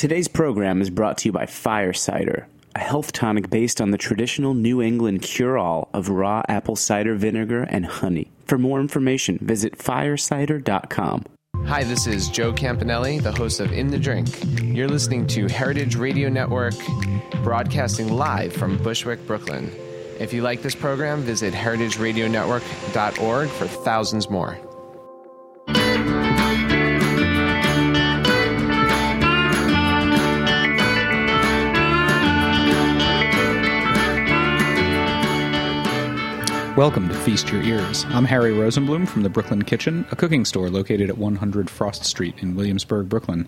Today's program is brought to you by Fire Cider, a health tonic based on the traditional New England cure all of raw apple cider vinegar and honey. For more information, visit firecider.com. Hi, this is Joe Campanelli, the host of In the Drink. You're listening to Heritage Radio Network, broadcasting live from Bushwick, Brooklyn. If you like this program, visit heritageradionetwork.org for thousands more. Welcome to Feast Your Ears. I'm Harry Rosenblum from the Brooklyn Kitchen, a cooking store located at 100 Frost Street in Williamsburg, Brooklyn.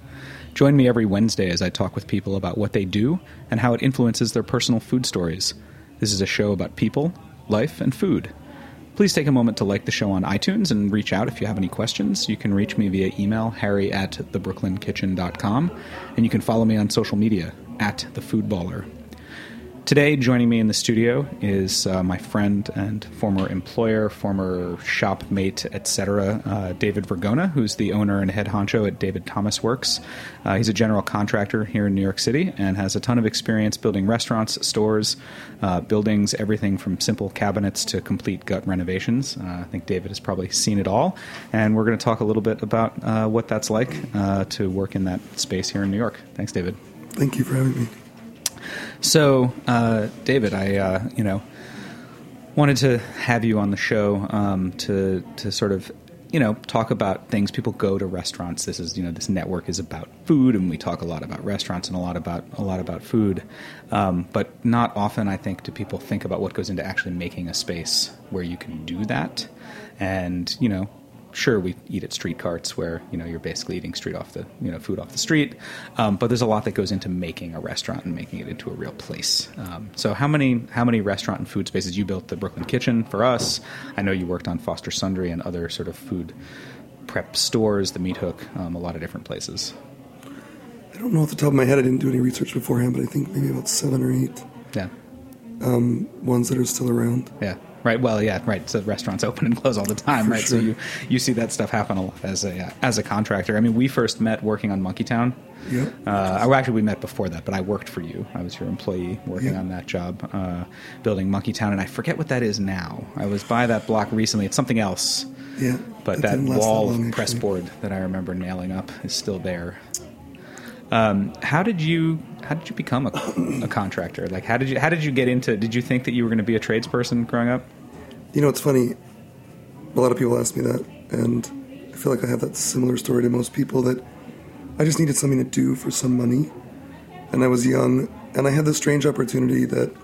Join me every Wednesday as I talk with people about what they do and how it influences their personal food stories. This is a show about people, life, and food. Please take a moment to like the show on iTunes and reach out if you have any questions. You can reach me via email, harry at thebrooklyn.kitchen.com, and you can follow me on social media, at thefoodballer. Today, joining me in the studio is uh, my friend and former employer, former shop mate, etc., uh, David Vergona, who's the owner and head honcho at David Thomas Works. Uh, he's a general contractor here in New York City and has a ton of experience building restaurants, stores, uh, buildings, everything from simple cabinets to complete gut renovations. Uh, I think David has probably seen it all, and we're going to talk a little bit about uh, what that's like to work in that space here in New York. Thanks, David. Thank you for having me. So, uh, David, I uh, you know wanted to have you on the show um, to to sort of you know talk about things. People go to restaurants. This is you know this network is about food, and we talk a lot about restaurants and a lot about a lot about food. Um, but not often, I think, do people think about what goes into actually making a space where you can do that. And you know, sure we eat at street carts where you know you're basically eating street off the you know food off the street. Um, but there's a lot that goes into making a restaurant and making it into a real place. Um, so how many how many restaurant and food spaces? You built the brooklyn kitchen for us. I know you worked on foster sundry and other sort of food prep stores the meat hook um, a lot of different places. I don't know off the top of my head. I didn't do any research beforehand but i think maybe about seven or eight yeah. um, ones that are still around. Yeah Right. Well, yeah. Right. So restaurants open and close all the time, right? Sure. So you you see that stuff happen a lot as a uh, as a contractor. I mean, we first met working on Monkeytown. Yeah. Uh, well, actually, we met before that, but I worked for you. I was your employee working on that job, uh, building Monkeytown, and I forget what that is now. I was by that block recently. It's something else. Yeah. But that wall of press board that I remember nailing up is still there. Um, how did you how did you become a, a, contractor? Like how did you how did you get into? Did you think that you were going to be a tradesperson growing up? You know, it's funny. A lot of people ask me that, and I feel like I have that similar story to most people. That I just needed something to do for some money, and I was young, and I had this strange opportunity that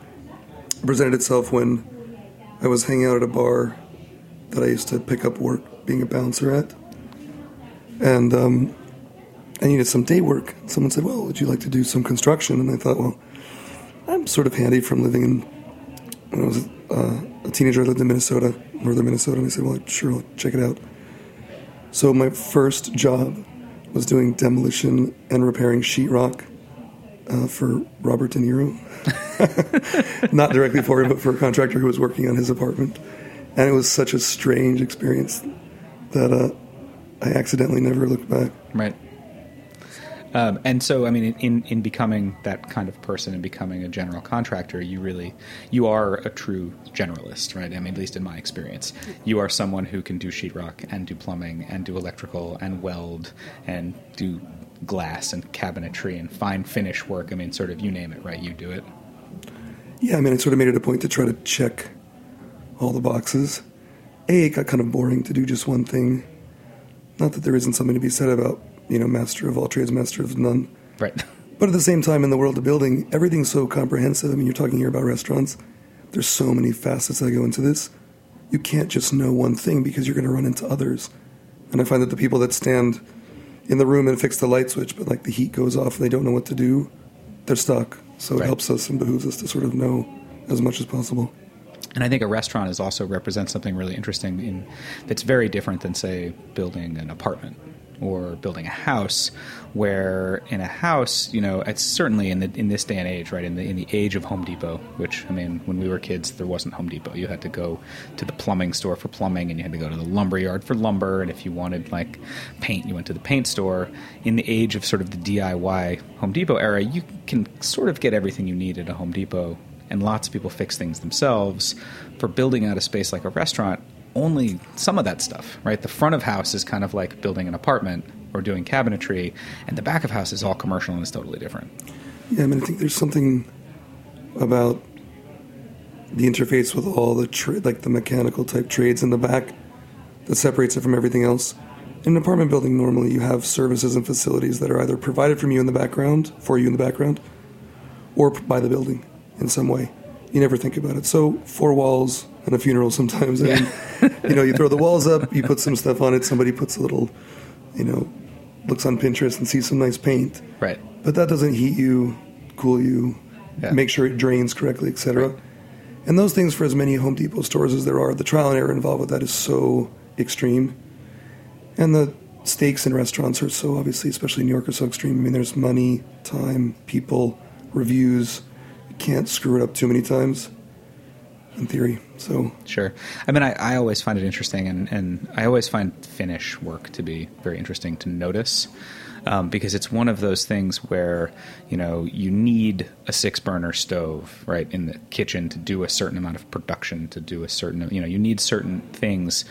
presented itself when I was hanging out at a bar that I used to pick up work being a bouncer at, and um, I needed some day work. Someone said, Well, would you like to do some construction? And I thought, Well, I'm sort of handy from living in, when I was uh, a teenager, I lived in Minnesota, northern Minnesota, and I said, Well, sure, I'll check it out. So my first job was doing demolition and repairing sheetrock uh, for Robert De Niro. Not directly for him, but for a contractor who was working on his apartment. And it was such a strange experience that uh, I accidentally never looked back. Right. Um, and so, I mean, in, in becoming that kind of person and becoming a general contractor, you really you are a true generalist, right? I mean, at least in my experience, you are someone who can do sheetrock and do plumbing and do electrical and weld and do glass and cabinetry and fine finish work. I mean, sort of you name it, right? You do it. Yeah, I mean, I sort of made it a point to try to check all the boxes. A, it got kind of boring to do just one thing. Not that there isn't something to be said about you know, master of all trades, master of none. Right. But at the same time, in the world of building, everything's so comprehensive. I mean, you're talking here about restaurants. There's so many facets that go into this. You can't just know one thing because you're going to run into others. And I find that the people that stand in the room and fix the light switch, but like the heat goes off and they don't know what to do, they're stuck. So it helps us and behooves us to sort of know as much as possible. And I think a restaurant is also represents something really interesting in that's very different than say building an apartment or building a house. Where in a house, you know, it's certainly in the in this day and age, right? In the in the age of Home Depot, which I mean, when we were kids, there wasn't Home Depot. You had to go to the plumbing store for plumbing, and you had to go to the lumber yard for lumber. And if you wanted like paint, you went to the paint store. In the age of sort of the DIY Home Depot era, you can sort of get everything you need at a Home Depot, and lots of people fix things themselves. For building out a space like a restaurant, only some of that stuff, right? The front of house is kind of like building an apartment or doing cabinetry, and the back of house is all commercial and it's totally different. Yeah, I mean, I think there's something about the interface with all the tra- like the mechanical type trades in the back that separates it from everything else. In an apartment building, normally you have services and facilities that are either provided from you in the background, for you in the background, or by the building in some way. You never think about it. So four walls and a funeral sometimes. I mean, you know, you throw the walls up, you put some stuff on it. Somebody puts a little, you know, looks on Pinterest and sees some nice paint. Right. But that doesn't heat you, cool you, Yeah. make sure it drains correctly, etc. And those things for as many Home Depot stores as there are, the trial and error involved with that is so extreme. And the stakes in restaurants are so obviously, especially in New York, are so extreme. I mean, there's money, time, people, reviews. You can't screw it up too many times, in theory. So Sure. I mean, I, I always find it interesting, and, and I always find finish work to be very interesting to notice um, because it's one of those things where, you know, you need a six burner stove, right, in the kitchen to do a certain amount of production, to do a certain, you know, you need certain things.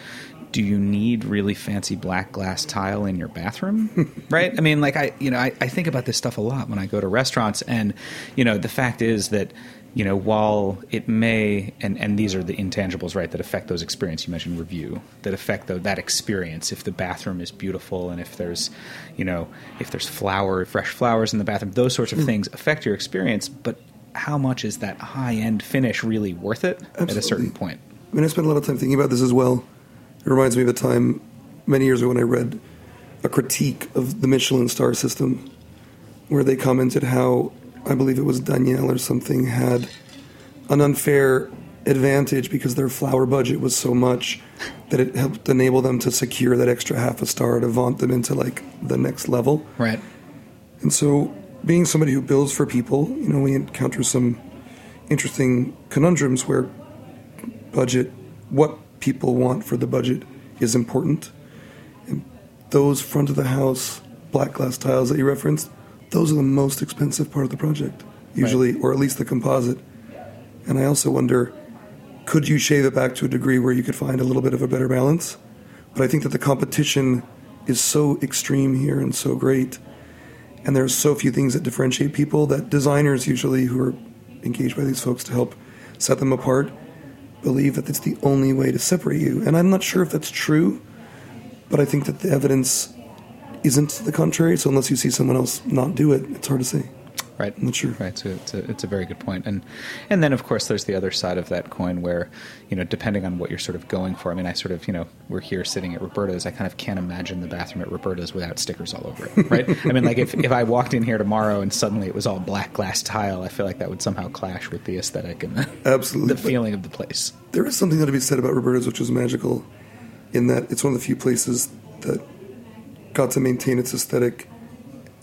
Do you need really fancy black glass tile in your bathroom? right? I mean, like, I, you know, I, I think about this stuff a lot when I go to restaurants, and, you know, the fact is that, you know, while it may, and, and these are the intangibles, right, that affect those experience. You mentioned review that affect the, that experience. If the bathroom is beautiful, and if there's, you know, if there's flower, fresh flowers in the bathroom, those sorts of hmm. things affect your experience. But how much is that high end finish really worth it at a certain point? I mean, I spent a lot of time thinking about this as well. It reminds me of a time many years ago when I read a critique of the Michelin star system, where they commented how I believe it was Daniel or something had an unfair advantage because their flower budget was so much that it helped enable them to secure that extra half a star to vaunt them into like the next level. Right. And so, being somebody who builds for people, you know, we encounter some interesting conundrums where budget, what people want for the budget, is important. And those front of the house black glass tiles that you referenced, those are the most expensive part of the project, usually, or at least the composite. And I also wonder could you shave it back to a degree where you could find a little bit of a better balance? But I think that the competition is so extreme here and so great and there's so few things that differentiate people that designers usually who are engaged by these folks to help set them apart believe that it's the only way to separate you and i'm not sure if that's true but i think that the evidence isn't the contrary so unless you see someone else not do it it's hard to say Right. I'm not sure. Right. So it's a, it's a very good point. And and then of course there's the other side of that coin where, you know, depending on what you're sort of going for. I mean, I sort of, you know, we're here sitting at Roberta's. I kind of can't imagine the bathroom at Roberta's without stickers all over it. Right. I mean, like if, if I walked in here tomorrow and suddenly it was all black glass tile, I feel like that would somehow clash with the aesthetic and the, Absolutely. the feeling of the place. there is something that to be said about Roberta's, which is magical, in that it's one of the few places that got to maintain its aesthetic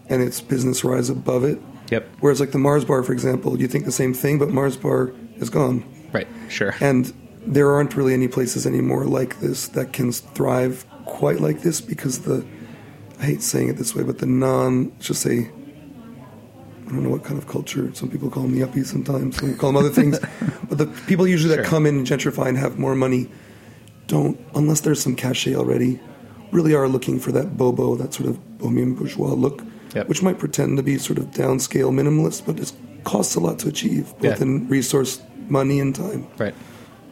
and its business rise above it. Yep. Whereas, like the Mars Bar, for example, you think the same thing, but Mars Bar is gone. Right. Sure. And there aren't really any places anymore like this that can thrive quite like this because the, I hate saying it this way, but the non, let's just say, I don't know what kind of culture. Some people call them yuppies sometimes, some call them other things. but the people usually Sure. that come in and gentrify and have more money don't, unless there's some cachet already, really are looking for that bobo, that sort of bohemian bourgeois look, Yep. which might pretend to be sort of downscale minimalist, but it costs a lot to achieve, both Yeah. in resource, money, and time. right.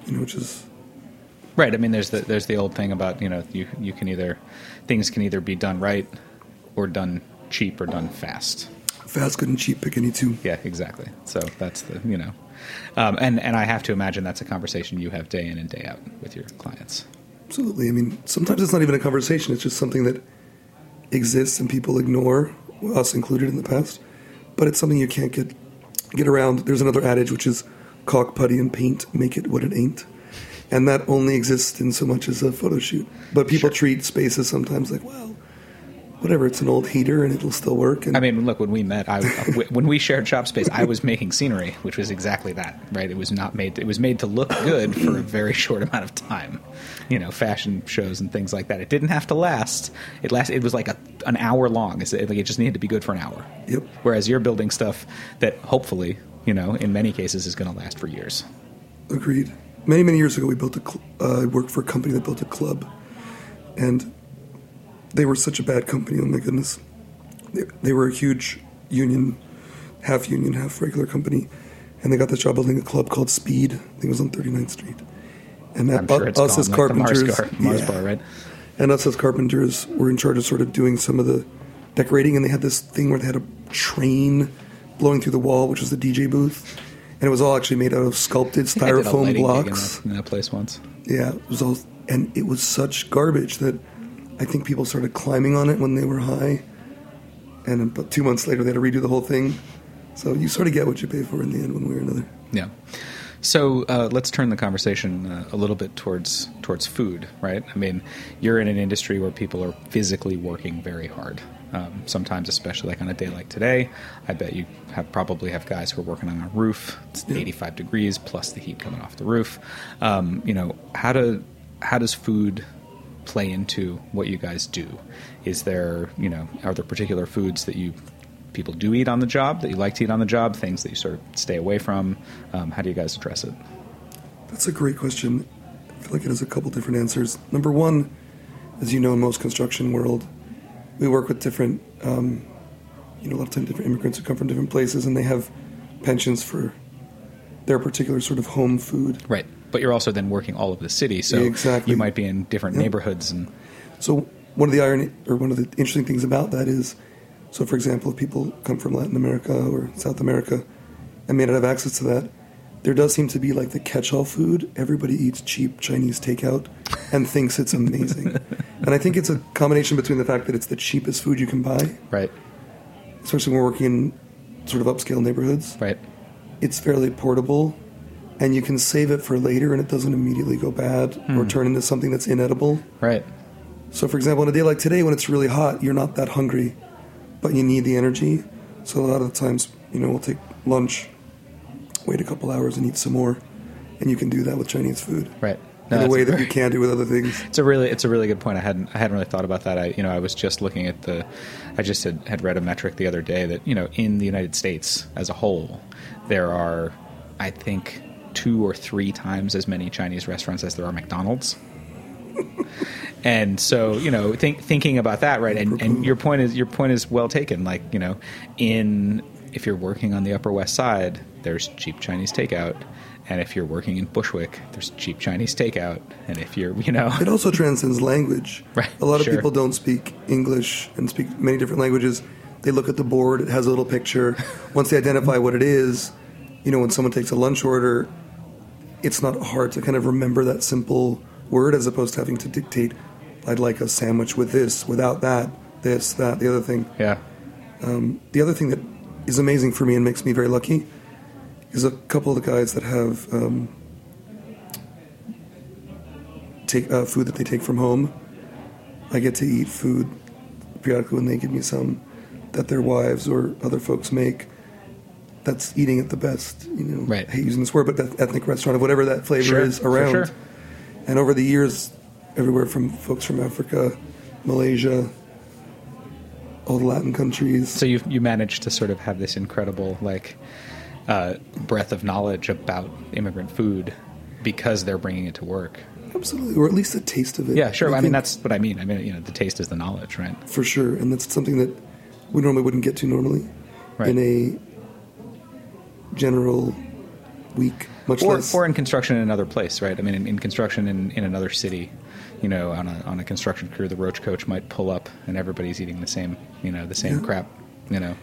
You know, which is Right. I mean, there's the there's the old thing about you know you you can either things can either be done right or done cheap or done fast. fast, good, and cheap. Pick any two. Yeah, exactly. So that's the you know, um, and and I have to imagine that's a conversation you have day in and day out with your clients. Absolutely. I mean, sometimes it's not even a conversation. It's just something that exists and people ignore, us included in the past. But it's something you can't get get around. There's another adage which is caulk, putty, and paint make it what it ain't. And that only exists in so much as a photo shoot. But people Sure. treat spaces sometimes like, well, whatever. It's an old heater and it'll still work. And I mean, look, when we met, I, when we shared shop space, I was making scenery, which was exactly that, right? It was not made. It was made to look good for a very short amount of time, you know, fashion shows and things like that. It didn't have to last. It last. It was like a, an hour long. It's like it just needed to be good for an hour. Yep. Whereas you're building stuff that hopefully, you know, in many cases is going to last for years. Agreed. Many many years ago, we built a. Cl- uh, I worked for a company that built a club, and they were such a bad company. Oh my goodness, they, they were a huge union, half union, half regular company, and they got this job building a club called Speed. I think it was on 39th Street. And that, sure it's us gone, as like the Mars carpenters, car- Mars yeah. bar, right? And us as carpenters were in charge of sort of doing some of the decorating, and they had this thing where they had a train blowing through the wall, which was the DJ booth, and it was all actually made out of sculpted I did a styrofoam gig in blocks. that, in that place once. Yeah, it was all, and it was such garbage that I think people started climbing on it when they were high, and about two months later they had to redo the whole thing. So you sort of get what you pay for in the end, one way or another. Yeah. So uh, let's turn the conversation uh, a little bit towards towards food, right? I mean, you're in an industry where people are physically working very hard. Um, sometimes, especially like on a day like today, I bet you have probably have guys who are working on a roof. It's 85 degrees plus the heat coming off the roof. Um, you know, how do how does food play into what you guys do? Is there, you know, are there particular foods that you people do eat on the job that you like to eat on the job? Things that you sort of stay away from? Um, how do you guys address it? That's a great question. I feel like it has a couple different answers. Number one, as you know, in most construction world, we work with different, um, you know, a lot of time different immigrants who come from different places, and they have pensions for their particular sort of home food. Right. But you're also then working all over the city, so exactly. you might be in different Yeah. neighborhoods and So one of the irony, or one of the interesting things about that is, so for example, if people come from Latin America or South America and may not have access to that, there does seem to be like the catch-all food. Everybody eats cheap Chinese takeout and thinks it's amazing. and I think it's a combination between the fact that it's the cheapest food you can buy, right, especially when we're working in sort of upscale neighborhoods. right, It's fairly portable, and you can save it for later, and it doesn't immediately go bad or hmm. turn into something that's inedible. right, So, for example, on a day like today when it's really hot, you're not that hungry, but you need the energy. So, a lot of the times, you know, we'll take lunch, wait a couple hours, and eat some more. And you can do that with Chinese food right. No, in a way that you can't do with other things. It's a really it's a really good point. I hadn't I hadn't really thought about that. I you know I was just looking at the I just had, had read a metric the other day that you know in the United States as a whole there are I think two or three times as many Chinese restaurants as there are McDonald's. and so you know think, thinking about that right and, and your point is your point is well taken like you know in if you're working on the upper west side there's cheap chinese takeout and if you're working in bushwick there's cheap chinese takeout and if you're you know It also transcends language. Right, A lot of sure. people don't speak English and speak many different languages. They look at the board, it has a little picture. Once they identify what it is, you know, when someone takes a lunch order, it's not hard to kind of remember that simple word as opposed to having to dictate, I'd like a sandwich with this, without that, this, that, the other thing. yeah The other thing that is amazing for me and makes me very lucky is a couple of the guys that have um, take uh, food that they take from home. I get to eat food periodically when they give me some that their wives or other folks make. That's eating at the best, you know. Right. I hate using this word, but that ethnic restaurant of whatever that flavor Sure, is around. sure. And over the years, everywhere from folks from Africa, Malaysia, all the Latin countries. so you you managed to sort of have this incredible like uh, breadth of knowledge about immigrant food because they're bringing it to work Absolutely, or at least the taste of it. yeah sure i, mean think that's what i mean i mean you know the taste is the knowledge right for sure, and that's something that we normally wouldn't get to normally Right. in a general week, much or, less. or in construction in another place, right? I mean, in, in construction in, in another city, you know, on a on a construction crew, the roach coach might pull up and everybody's eating the same, you know, the same Yeah. crap, you know.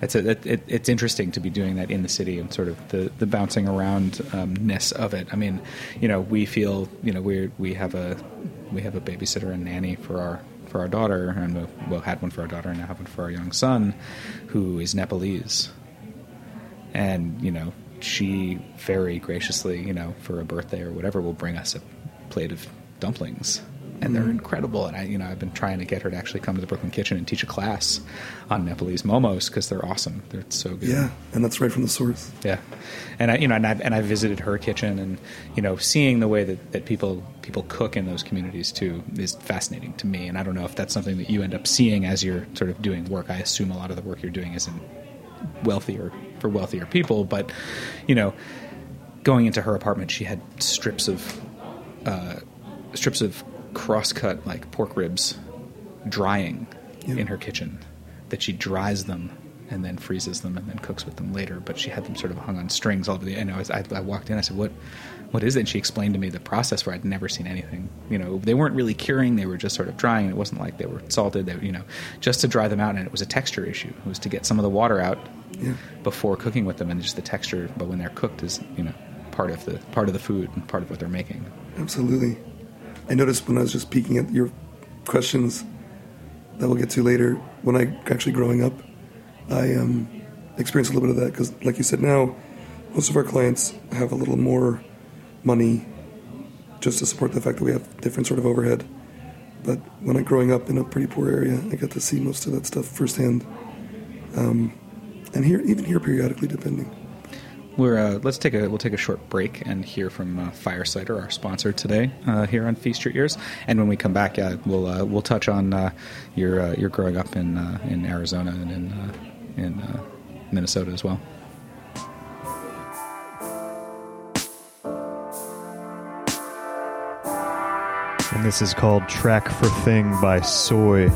It's a, it, it, it's interesting to be doing that in the city and sort of the, the bouncing around um, ness of it. I mean, you know, we feel, you know, we we have a we have a babysitter and nanny for our for our daughter, and we well had one for our daughter and now have one for our young son, who is Nepalese and you know she very graciously you know for a birthday or whatever will bring us a plate of dumplings and they're mm. incredible. And I, you know, I've been trying to get her to actually come to the Brooklyn Kitchen and teach a class on Nepalese momos because they're awesome. They're so good. Yeah, and that's right from the source. Yeah, and I, you know, and I and I visited her kitchen, and you know, seeing the way that, that people people cook in those communities too is fascinating to me. And I don't know if that's something that you end up seeing as you're sort of doing work. I assume a lot of the work you're doing is in wealthier for wealthier people, but you know, going into her apartment, she had strips of uh, strips of cross-cut like pork ribs drying Yeah. in her kitchen that she dries them and then freezes them and then cooks with them later but she had them sort of hung on strings all over the and I, was, I, I walked in I said what what is it and she explained to me the process where I'd never seen anything you know they weren't really curing they were just sort of drying it wasn't like they were salted they you know just to dry them out and it was a texture issue it was to get some of the water out Yeah. before cooking with them and just the texture but when they're cooked is you know part of the part of the food and part of what they're making Absolutely. I noticed when I was just peeking at your questions that we'll get to later, when I actually growing up, I um, experienced a little bit of that because, like you said, now most of our clients have a little more money just to support the fact that we have different sort of overhead. But when I growing up in a pretty poor area, I got to see most of that stuff firsthand, um, and here even here periodically, depending. We're uh, let's take a we'll take a short break and hear from uh, Fire Cider, our sponsor today uh, here on Feast Your Ears. And when we come back, yeah, we'll uh, we'll touch on uh, your uh, your growing up in uh, in Arizona and in in uh, Minnesota as well. And this is called Track for Thing by Soy.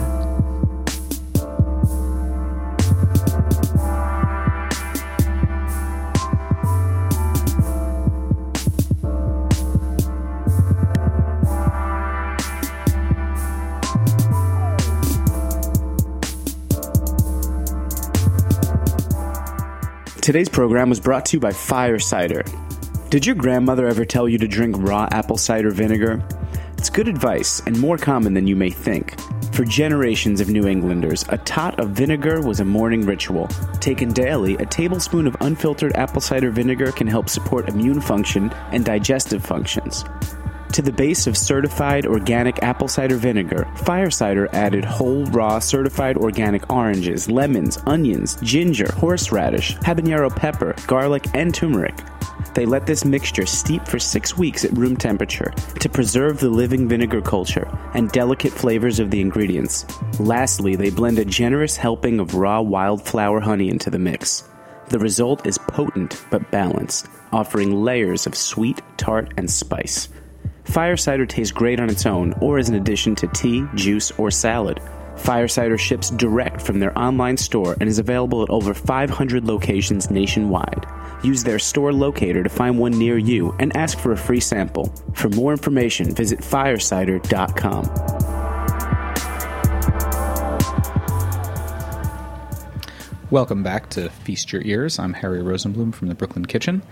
Today's program was brought to you by Fire Cider. Did your grandmother ever tell you to drink raw apple cider vinegar? It's good advice and more common than you may think. For generations of New Englanders, a tot of vinegar was a morning ritual. Taken daily, a tablespoon of unfiltered apple cider vinegar can help support immune function and digestive functions. To the base of certified organic apple cider vinegar, Fire Cider added whole, raw, certified organic oranges, lemons, onions, ginger, horseradish, habanero pepper, garlic, and turmeric. They let this mixture steep for six weeks at room temperature to preserve the living vinegar culture and delicate flavors of the ingredients. Lastly, they blend a generous helping of raw wildflower honey into the mix. The result is potent but balanced, offering layers of sweet, tart, and spice. Fire cider tastes great on its own or as an addition to tea, juice, or salad. Fire cider ships direct from their online store and is available at over 500 locations nationwide. Use their store locator to find one near you and ask for a free sample. For more information, visit firecider.com. Welcome back to Feast Your Ears. I'm Harry Rosenblum from the Brooklyn Kitchen.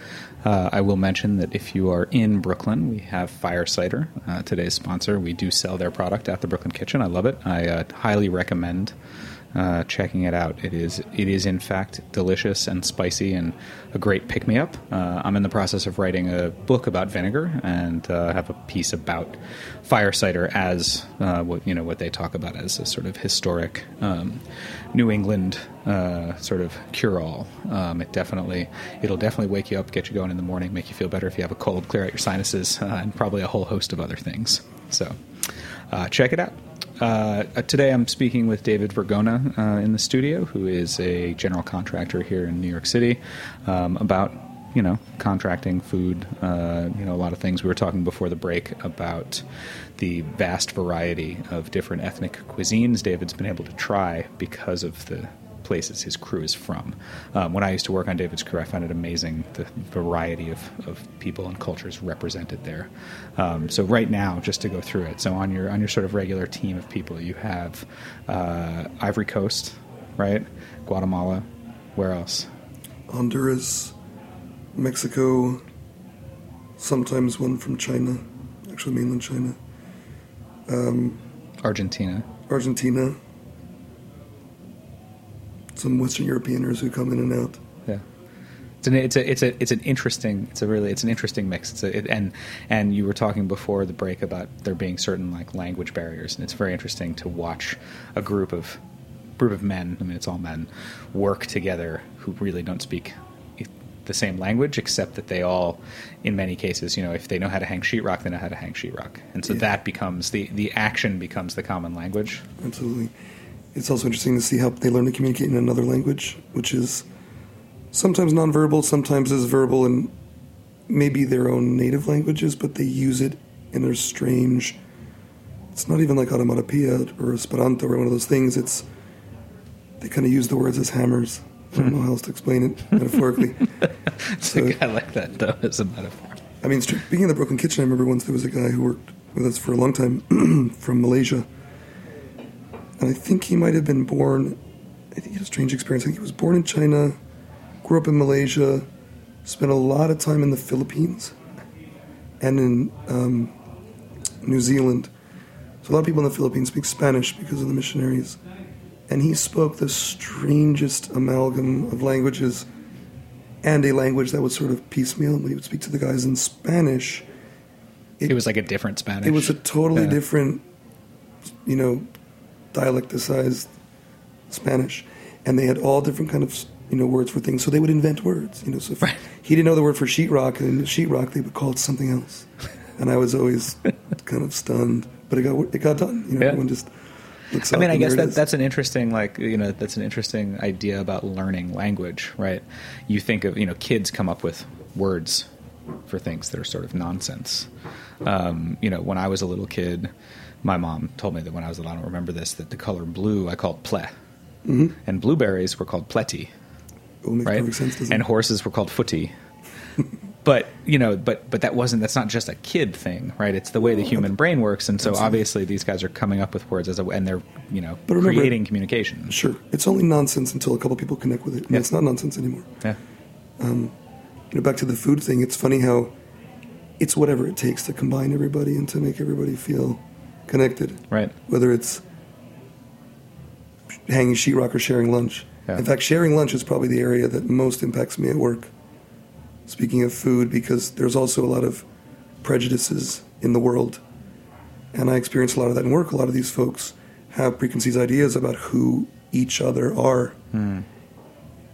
Uh, I will mention that if you are in Brooklyn, we have Fire Cider, uh, today's sponsor. We do sell their product at the Brooklyn Kitchen. I love it. I uh, highly recommend uh, checking it out. It is it is in fact delicious and spicy and a great pick me up. Uh, I'm in the process of writing a book about vinegar and uh, have a piece about fire cider as uh, what you know what they talk about as a sort of historic um, New England uh, sort of cure all. Um, it definitely it'll definitely wake you up, get you going in the morning, make you feel better if you have a cold, clear out your sinuses, uh, and probably a whole host of other things. So check it out. Uh, today I'm speaking with David Vergona uh, in the studio, who is a general contractor here in New York City, um, about you know contracting food. Uh, you know a lot of things. We were talking before the break about the vast variety of different ethnic cuisines David's been able to try because of the places his crew is from. Um, when I used to work on David's crew, I found it amazing the variety of, of people and cultures represented there. Um, so right now, just to go through it, so on your on your sort of regular team of people, you have uh, Ivory Coast, right? Guatemala. Where else? Honduras, Mexico, sometimes one from China, actually mainland China, Argentina. Argentina, some Western Europeaners who come in and out. Yeah. It's an it's a it's a it's an interesting it's a really it's an interesting mix. It's a, it, and and you were talking before the break about there being certain like language barriers, and it's very interesting to watch a group of group of men. I mean, it's all men work together who really don't speak the same language, except that they all, in many cases, you know, if they know how to hang sheetrock, they know how to hang sheetrock, and so Yeah. that becomes the the action becomes the common language. Absolutely. It's also interesting to see how they learn to communicate in another language, which is sometimes nonverbal, sometimes is verbal and maybe their own native languages, but they use it in a strange. It's not even like onomatopoeia or Esperanto or one of those things. It's they kind of use the words as hammers. I don't know how else to explain it metaphorically. So- I like that though as a metaphor. I mean, speaking of the Brooklyn Kitchen, I remember once there was a guy who worked with us for a long time from Malaysia. And I think he might have been born, I think he had a strange experience. I think he was born in China, grew up in Malaysia, spent a lot of time in the Philippines and in um, New Zealand. So a lot of people in the Philippines speak Spanish because of the missionaries. And he spoke the strangest amalgam of languages and a language that was sort of piecemeal. When he would speak to the guys in Spanish, It was like a different Spanish. it was a totally Yeah. different, you know, dialecticized Spanish, and they had all different kind of you know words for things. So they would invent words. You know, so if Right. he didn't know the word for sheetrock, and sheetrock they would call it something else, and I was always kind of stunned. But it got it got done. You know, Yeah. everyone just looks. I mean, I guess that that's an interesting, like you know, that's an interesting idea about learning language, right? You think of you know, kids come up with words for things that are sort of nonsense. Um, you know, when I was a little kid, my mom told me that when I was little, I don't remember this, that the color blue I called ple, Mm-hmm. and blueberries were called pleti, right? sense. And horses were called footy. but you know, but but that wasn't. That's not just a kid thing, right? It's the way the human brain works, and so obviously these guys are coming up with words as a, and they're you know But remember- creating communication. Sure, it's only nonsense until a couple people connect with it. And Yeah. It's not nonsense anymore. Yeah. You know, back to the food thing, it's funny how it's whatever it takes to combine everybody and to make everybody feel connected. Right. Whether it's hanging sheetrock or sharing lunch. Yeah. In fact, sharing lunch is probably the area that most impacts me at work. Speaking of food, because there's also a lot of prejudices in the world. And I experience a lot of that in work. A lot of these folks have preconceived ideas about who each other are. Hmm.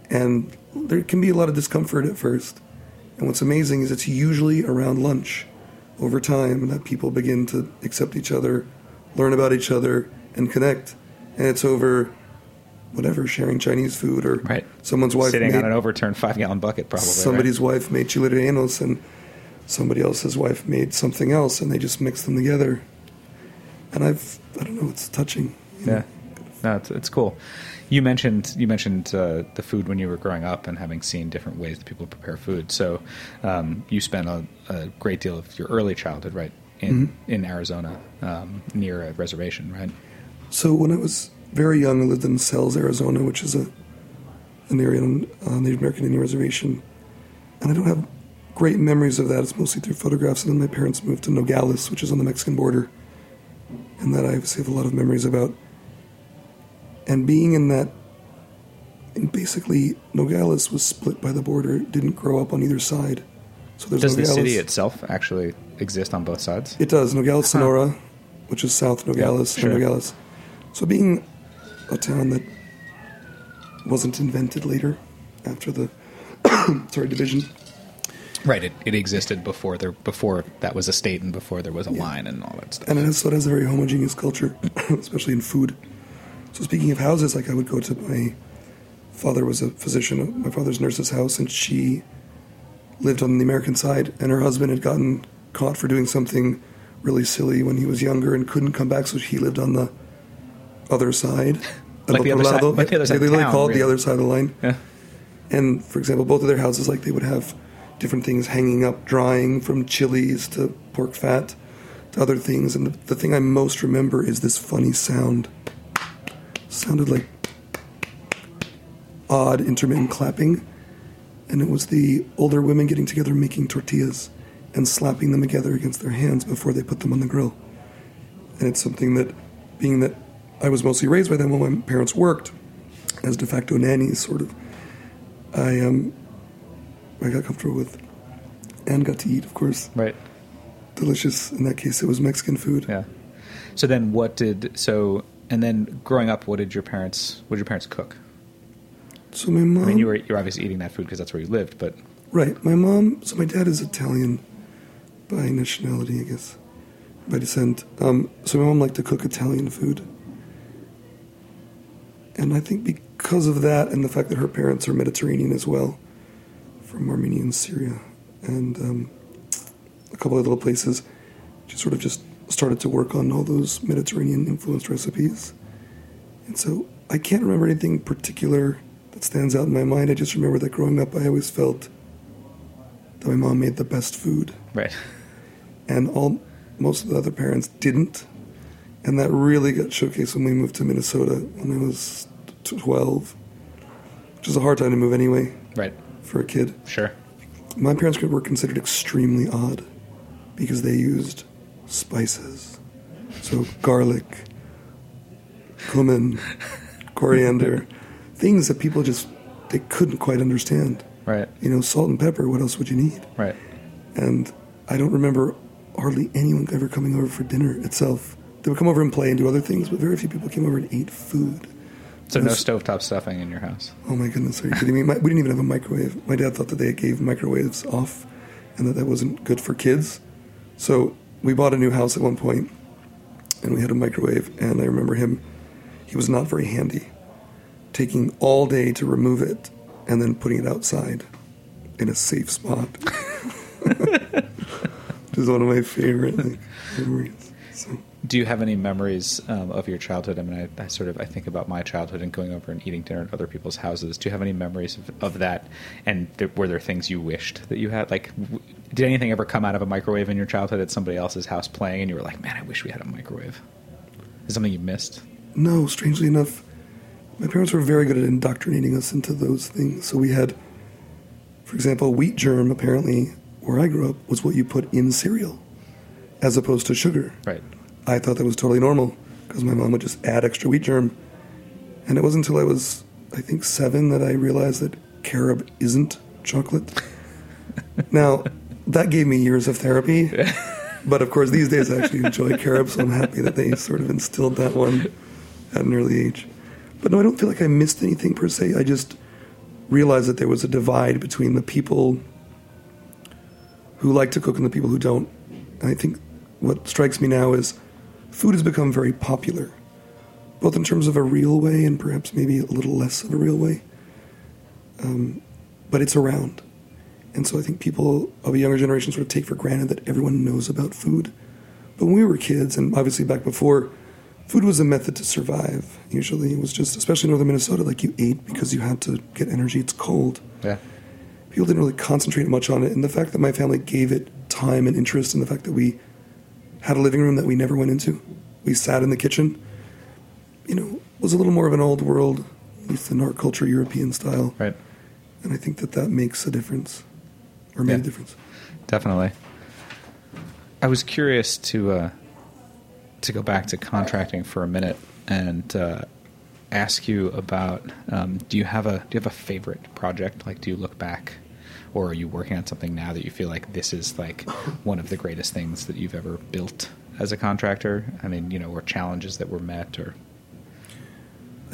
And there can be a lot of discomfort at first. And what's amazing is it's usually around lunch over time that people begin to accept each other, learn about each other, and connect. And it's over whatever, sharing Chinese food or Right. someone's wife Sitting made, on an overturned five gallon bucket, probably. somebody's wife made chile rellenos and somebody else's wife made something else and they just mix them together. And I've, I don't know, it's touching. you know. Yeah. No, it's, it's cool. You mentioned you mentioned uh, the food when you were growing up and having seen different ways that people prepare food. So um, you spent a, a great deal of your early childhood, right, in Mm-hmm. in Arizona, um, near a reservation, right? So when I was very young, I lived in Sells, Arizona, which is a an area on uh, Native American Indian reservation, and I don't have great memories of that. It's mostly through photographs. And then my parents moved to Nogales, which is on the Mexican border, and that I obviously have a lot of memories about. And being in that, and basically Nogales was split by the border. Didn't grow up on either side. So there's Does the city itself actually exist on both sides? It does. Nogales, Sonora, which is South Nogales, sure. and Nogales. So being a town that wasn't invented later, after the sorry division, Right. It, it existed before there before that was a state and before there was a line and all that stuff. and it has, so it has a very homogeneous culture, especially in food. So speaking of houses, like I would go to my father was a physician, my father's nurse's house, and she lived on the American side, and her husband had gotten caught for doing something really silly when he was younger and couldn't come back, so he lived on the other side. Like the other side- like the other side They town, called the other side of the line. Yeah. And for example, both of their houses, like they would have different things hanging up, drying from chilies to pork fat to other things. And the, the thing I most remember is this funny sound. Sounded like odd intermittent clapping. And it was the older women getting together making tortillas and slapping them together against their hands before they put them on the grill. And it's something that, being that I was mostly raised by them while my parents worked as de facto nannies, sort of, I um, I got comfortable with, and got to eat, of course. Right. Delicious. In that case, it was Mexican food. Yeah. So then, what did so? And then, growing up, what did your parents? What did your parents cook? So my mom. I mean, you were you're obviously eating that food because that's where you lived, but Right. My mom, so my dad is Italian by nationality, I guess, by descent. Um, so my mom liked to cook Italian food. And I think because of that and the fact that her parents are Mediterranean as well, from Armenia and Syria, and um, a couple of little places, she sort of just started to work on all those Mediterranean influenced recipes. And so I can't remember anything particular that stands out in my mind. I just remember that growing up, I always felt that my mom made the best food, right. and all most of the other parents didn't. And that really got showcased when we moved to Minnesota when I was 12, which is a hard time to move anyway Right. for a kid. Sure. My parents were considered extremely odd because they used spices. So garlic, cumin, coriander, things that people just they couldn't quite understand. Right. You know, salt and pepper, what else would you need? Right. And I don't remember hardly anyone ever coming over for dinner itself. They would come over and play and do other things, but very few people came over and ate food. So no stovetop stuffing in your house. Oh my goodness, are you kidding me? My, we didn't even have a microwave. My dad thought that they gave microwaves off and that that wasn't good for kids. So we bought a new house at one point and we had a microwave. And I remember him, he was not very handy, taking all day to remove it and then putting it outside in a safe spot. Which is one of my favorite like, memories. So. Do you have any memories um, of your childhood? I mean, I, I sort of I think about my childhood and going over and eating dinner at other people's houses. Do you have any memories of, of that? And th- were there things you wished that you had? Like, w- did anything ever come out of a microwave in your childhood at somebody else's house playing, and you were like, "Man, I wish we had a microwave." Is something you missed? No, strangely enough, my parents were very good at indoctrinating us into those things. So we had, for example, wheat germ, apparently, where I grew up, was what you put in cereal as opposed to sugar. Right. I thought that was totally normal because my mom would just add extra wheat germ. And it wasn't until I was, I think, seven that I realized that carob isn't chocolate. now, that gave me years of therapy. But of course, these days I actually enjoy carob, so I'm happy that they sort of instilled that one at an early age. But no, I don't feel like I missed anything per se. I just realized that there was a divide between the people who like to cook and the people who don't. And I think what strikes me now is food has become very popular, both in terms of a real way and perhaps maybe a little less of a real way. Um, but it's around. And so I think people of a younger generation sort of take for granted that everyone knows about food. But when we were kids, and obviously back before, food was a method to survive. Usually it was just, especially in northern Minnesota, like you ate because you had to get energy. It's cold Yeah. people didn't really concentrate much on it. And the fact that my family gave it time and interest, and the fact that we had a living room that we never went into, we sat in the kitchen, you know, was a little more of an old world, at least in our culture, European style. Right. And I think that that makes a difference, or made Yeah. a difference. Definitely. I was curious to uh, to go back to contracting for a minute and uh, ask you about um, do you have a do you have a favorite project? Like, do you look back, or are you working on something now that you feel like this is like one of the greatest things that you've ever built as a contractor? I mean, you know, or challenges that were met, or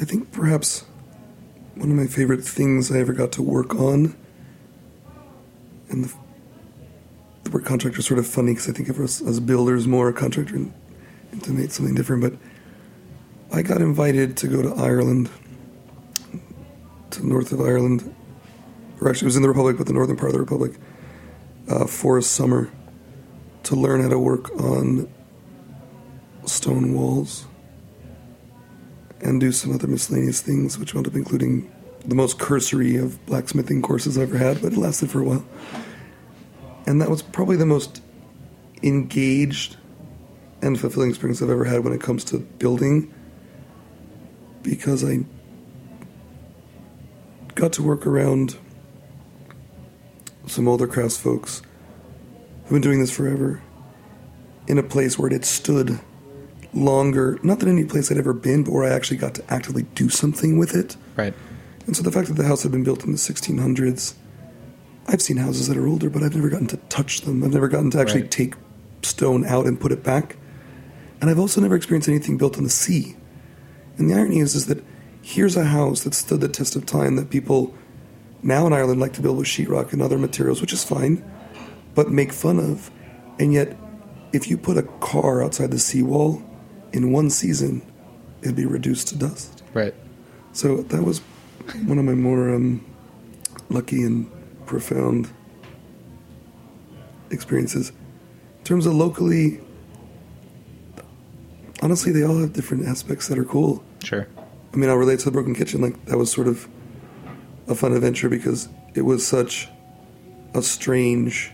I think perhaps one of my favorite things I ever got to work on, and the, the word contractor is sort of funny because I think of us as builders more, a contractor and intimate something different. But I got invited to go to Ireland, to north of Ireland, or actually it was in the Republic, but the northern part of the Republic, uh, for a summer to learn how to work on stone walls and do some other miscellaneous things, which wound up including the most cursory of blacksmithing courses I've ever had, but it lasted for a while. And that was probably the most engaged and fulfilling experience I've ever had when it comes to building because I got to work around some older crafts folks who've been doing this forever in a place where it had stood longer, not that any place I'd ever been, but where I actually got to actively do something with it. right? And so the fact that the house had been built in the 1600s I've seen houses that are older, but I've never gotten to touch them. I've never gotten to actually Right. take stone out and put it back. And I've also never experienced anything built on the sea. And the irony is, is that here's a house that stood the test of time that people now in Ireland like to build with sheetrock and other materials, which is fine, but make fun of. And yet, if you put a car outside the seawall, in one season, it'd be reduced to dust. Right. So that was one of my more um, lucky and profound experiences. In terms of locally, honestly, they all have different aspects that are cool. Sure. I mean, I'll relate to the Brooklyn Kitchen. Like that was sort of a fun adventure because it was such a strange.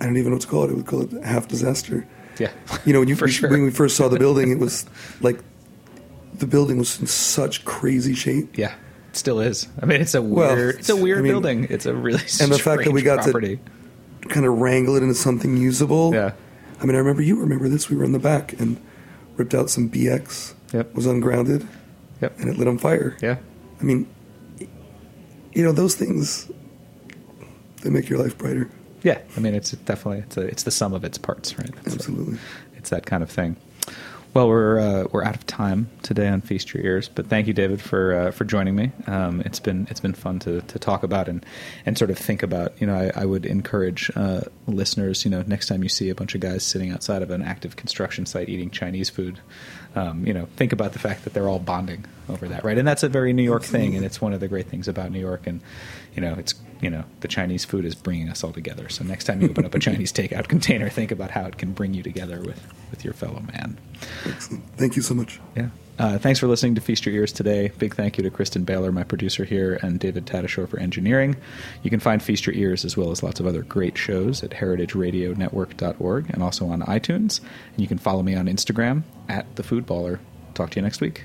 I don't even know what to call it. I would call it half disaster. Yeah. You know, when you sure. when we first saw the building, it was like the building was in such crazy shape, Yeah. It still is. I mean, it's a Well, weird. it's a weird I mean- building. It's a really and the fact that we got property. to kind of wrangle it into something usable. Yeah. I mean, I remember you remember this. We were in the back and ripped out some BX. Yep. Was ungrounded Yep. and it lit on fire. Yeah. I mean, you know, those things they make your life brighter. Yeah. I mean, it's definitely it's a, it's the sum of its parts, right? It's, Absolutely. it's that kind of thing. Well, we're uh, we're out of time today on Feast Your Ears, but thank you, David, for uh, for joining me. Um, it's been it's been fun to, to talk about and, and sort of think about. You know, I, I would encourage uh, listeners. You know, next time you see a bunch of guys sitting outside of an active construction site eating Chinese food, um, you know, think about the fact that they're all bonding over that, right? And that's a very New York thing, and it's one of the great things about New York. And you know, it's you know, the Chinese food is bringing us all together. So next time you open up a Chinese takeout container, think about how it can bring you together with with your fellow man. Excellent. Thank you so much. Yeah. Uh, thanks for listening to Feast Your Ears today. Big thank you to Kristen Baylor, my producer here, and David Tadashore for engineering. You can find Feast Your Ears as well as lots of other great shows at heritageradionetwork.org and also on iTunes. And you can follow me on Instagram at the Foodballer. Talk to you next week.